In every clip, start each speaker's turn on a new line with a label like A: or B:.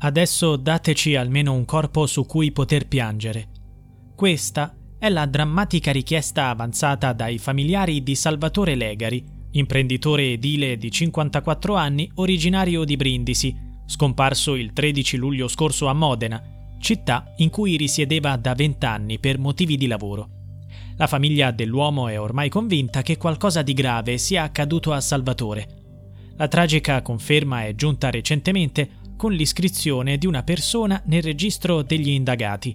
A: Adesso dateci almeno un corpo su cui poter piangere. Questa è la drammatica richiesta avanzata dai familiari di Salvatore Legari, imprenditore edile di 54 anni originario di Brindisi, scomparso il 13 luglio scorso a Modena, città in cui risiedeva da vent'anni per motivi di lavoro. La famiglia dell'uomo è ormai convinta che qualcosa di grave sia accaduto a Salvatore. La tragica conferma è giunta recentemente con l'iscrizione di una persona nel registro degli indagati.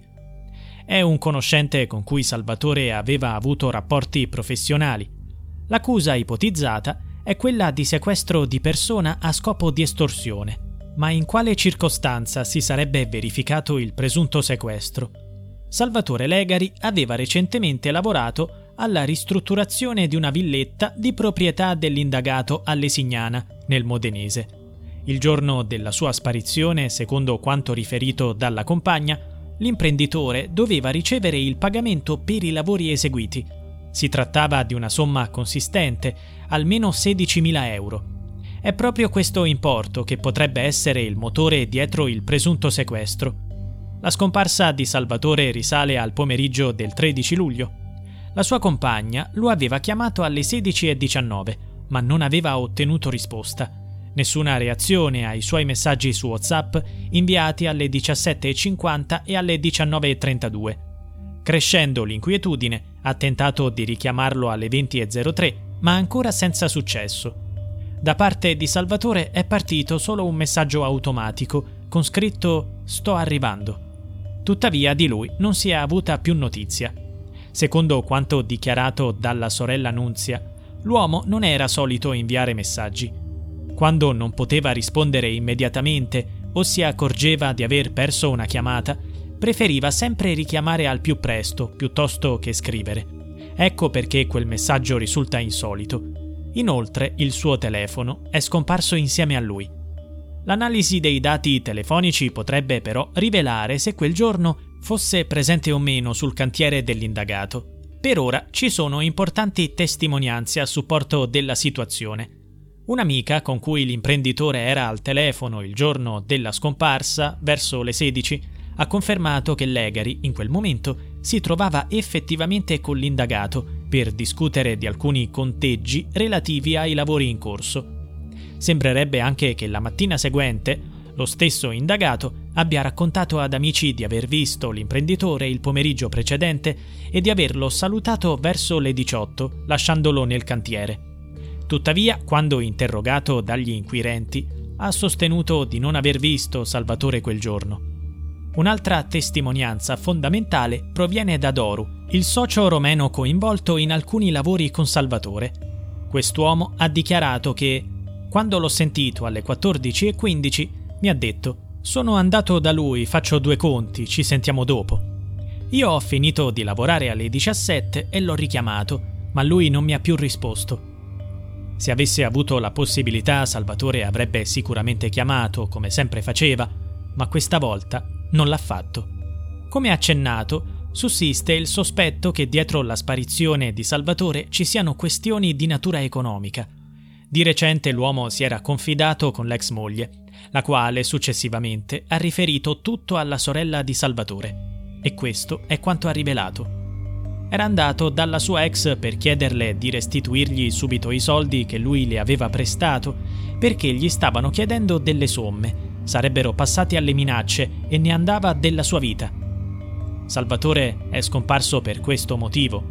A: È un conoscente con cui Salvatore aveva avuto rapporti professionali. L'accusa ipotizzata è quella di sequestro di persona a scopo di estorsione. Ma in quale circostanza si sarebbe verificato il presunto sequestro? Salvatore Legari aveva recentemente lavorato alla ristrutturazione di una villetta di proprietà dell'indagato a Lesignana, nel Modenese. Il giorno della sua sparizione, secondo quanto riferito dalla compagna, l'imprenditore doveva ricevere il pagamento per i lavori eseguiti. Si trattava di una somma consistente, almeno 16.000 euro. È proprio questo importo che potrebbe essere il motore dietro il presunto sequestro. La scomparsa di Salvatore risale al pomeriggio del 13 luglio. La sua compagna lo aveva chiamato alle 16.19, ma non aveva ottenuto risposta. Nessuna reazione ai suoi messaggi su WhatsApp inviati alle 17.50 e alle 19.32. Crescendo l'inquietudine, ha tentato di richiamarlo alle 20.03, ma ancora senza successo. Da parte di Salvatore è partito solo un messaggio automatico con scritto Sto arrivando. Tuttavia di lui non si è avuta più notizia. Secondo quanto dichiarato dalla sorella Nunzia, l'uomo non era solito inviare messaggi. Quando non poteva rispondere immediatamente o si accorgeva di aver perso una chiamata, preferiva sempre richiamare al più presto piuttosto che scrivere. Ecco perché quel messaggio risulta insolito. Inoltre il suo telefono è scomparso insieme a lui. L'analisi dei dati telefonici potrebbe però rivelare se quel giorno fosse presente o meno sul cantiere dell'indagato. Per ora ci sono importanti testimonianze a supporto della situazione. Un'amica con cui l'imprenditore era al telefono il giorno della scomparsa, verso le 16, ha confermato che Legari, in quel momento, si trovava effettivamente con l'indagato per discutere di alcuni conteggi relativi ai lavori in corso. Sembrerebbe anche che la mattina seguente lo stesso indagato abbia raccontato ad amici di aver visto l'imprenditore il pomeriggio precedente e di averlo salutato verso le 18, lasciandolo nel cantiere. Tuttavia, quando interrogato dagli inquirenti, ha sostenuto di non aver visto Salvatore quel giorno. Un'altra testimonianza fondamentale proviene da Doru, il socio romeno coinvolto in alcuni lavori con Salvatore. Quest'uomo ha dichiarato che, quando l'ho sentito alle 14.15, mi ha detto sono andato da lui, faccio due conti, ci sentiamo dopo. Io ho finito di lavorare alle 17 e l'ho richiamato, ma lui non mi ha più risposto. Se avesse avuto la possibilità, Salvatore avrebbe sicuramente chiamato, come sempre faceva, ma questa volta non l'ha fatto. Come accennato, sussiste il sospetto che dietro la sparizione di Salvatore ci siano questioni di natura economica. Di recente l'uomo si era confidato con l'ex moglie, la quale successivamente ha riferito tutto alla sorella di Salvatore. E questo è quanto ha rivelato. Era andato dalla sua ex per chiederle di restituirgli subito i soldi che lui le aveva prestato, perché gli stavano chiedendo delle somme sarebbero passati alle minacce e ne andava della sua vita. Salvatore è scomparso per questo motivo,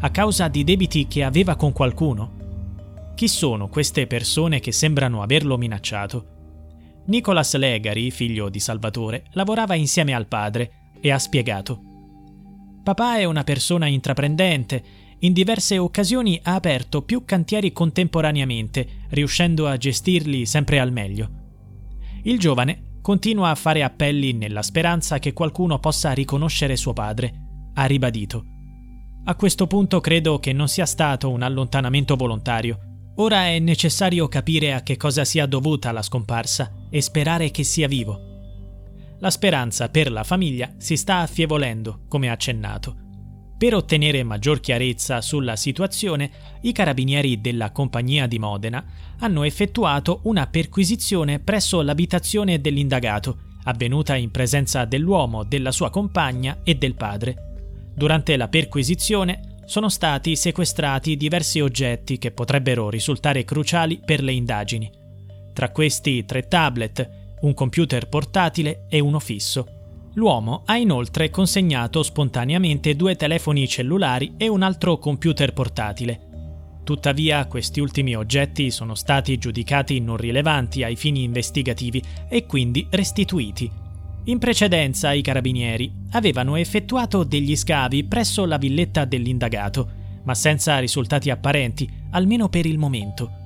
A: a causa di debiti che aveva con qualcuno. Chi sono queste persone che sembrano averlo minacciato? Nicolas Legari, figlio di Salvatore, lavorava insieme al padre e ha spiegato. Papà è una persona intraprendente, in diverse occasioni ha aperto più cantieri contemporaneamente, riuscendo a gestirli sempre al meglio. Il giovane continua a fare appelli nella speranza che qualcuno possa riconoscere suo padre. Ha ribadito. A questo punto credo che non sia stato un allontanamento volontario. Ora è necessario capire a che cosa sia dovuta la scomparsa e sperare che sia vivo. La speranza per la famiglia si sta affievolendo, come accennato. Per ottenere maggior chiarezza sulla situazione, i carabinieri della compagnia di Modena hanno effettuato una perquisizione presso l'abitazione dell'indagato, avvenuta in presenza dell'uomo, della sua compagna e del padre. Durante la perquisizione sono stati sequestrati diversi oggetti che potrebbero risultare cruciali per le indagini. Tra questi tre tablet, un computer portatile e uno fisso. L'uomo ha inoltre consegnato spontaneamente due telefoni cellulari e un altro computer portatile. Tuttavia questi ultimi oggetti sono stati giudicati non rilevanti ai fini investigativi e quindi restituiti. In precedenza i carabinieri avevano effettuato degli scavi presso la villetta dell'indagato, ma senza risultati apparenti, almeno per il momento.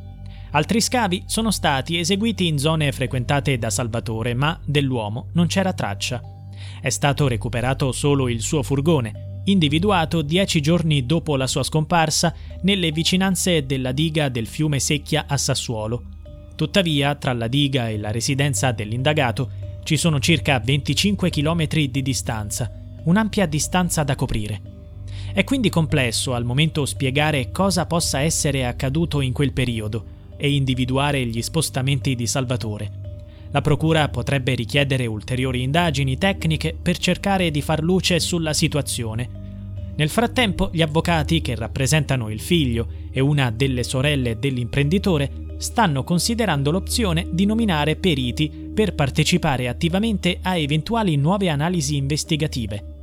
A: Altri scavi sono stati eseguiti in zone frequentate da Salvatore, ma dell'uomo non c'era traccia. È stato recuperato solo il suo furgone, individuato dieci giorni dopo la sua scomparsa nelle vicinanze della diga del fiume Secchia a Sassuolo. Tuttavia, tra la diga e la residenza dell'indagato ci sono circa 25 km di distanza, un'ampia distanza da coprire. È quindi complesso al momento spiegare cosa possa essere accaduto in quel periodo e individuare gli spostamenti di Salvatore. La Procura potrebbe richiedere ulteriori indagini tecniche per cercare di far luce sulla situazione. Nel frattempo, gli avvocati che rappresentano il figlio e una delle sorelle dell'imprenditore stanno considerando l'opzione di nominare periti per partecipare attivamente a eventuali nuove analisi investigative.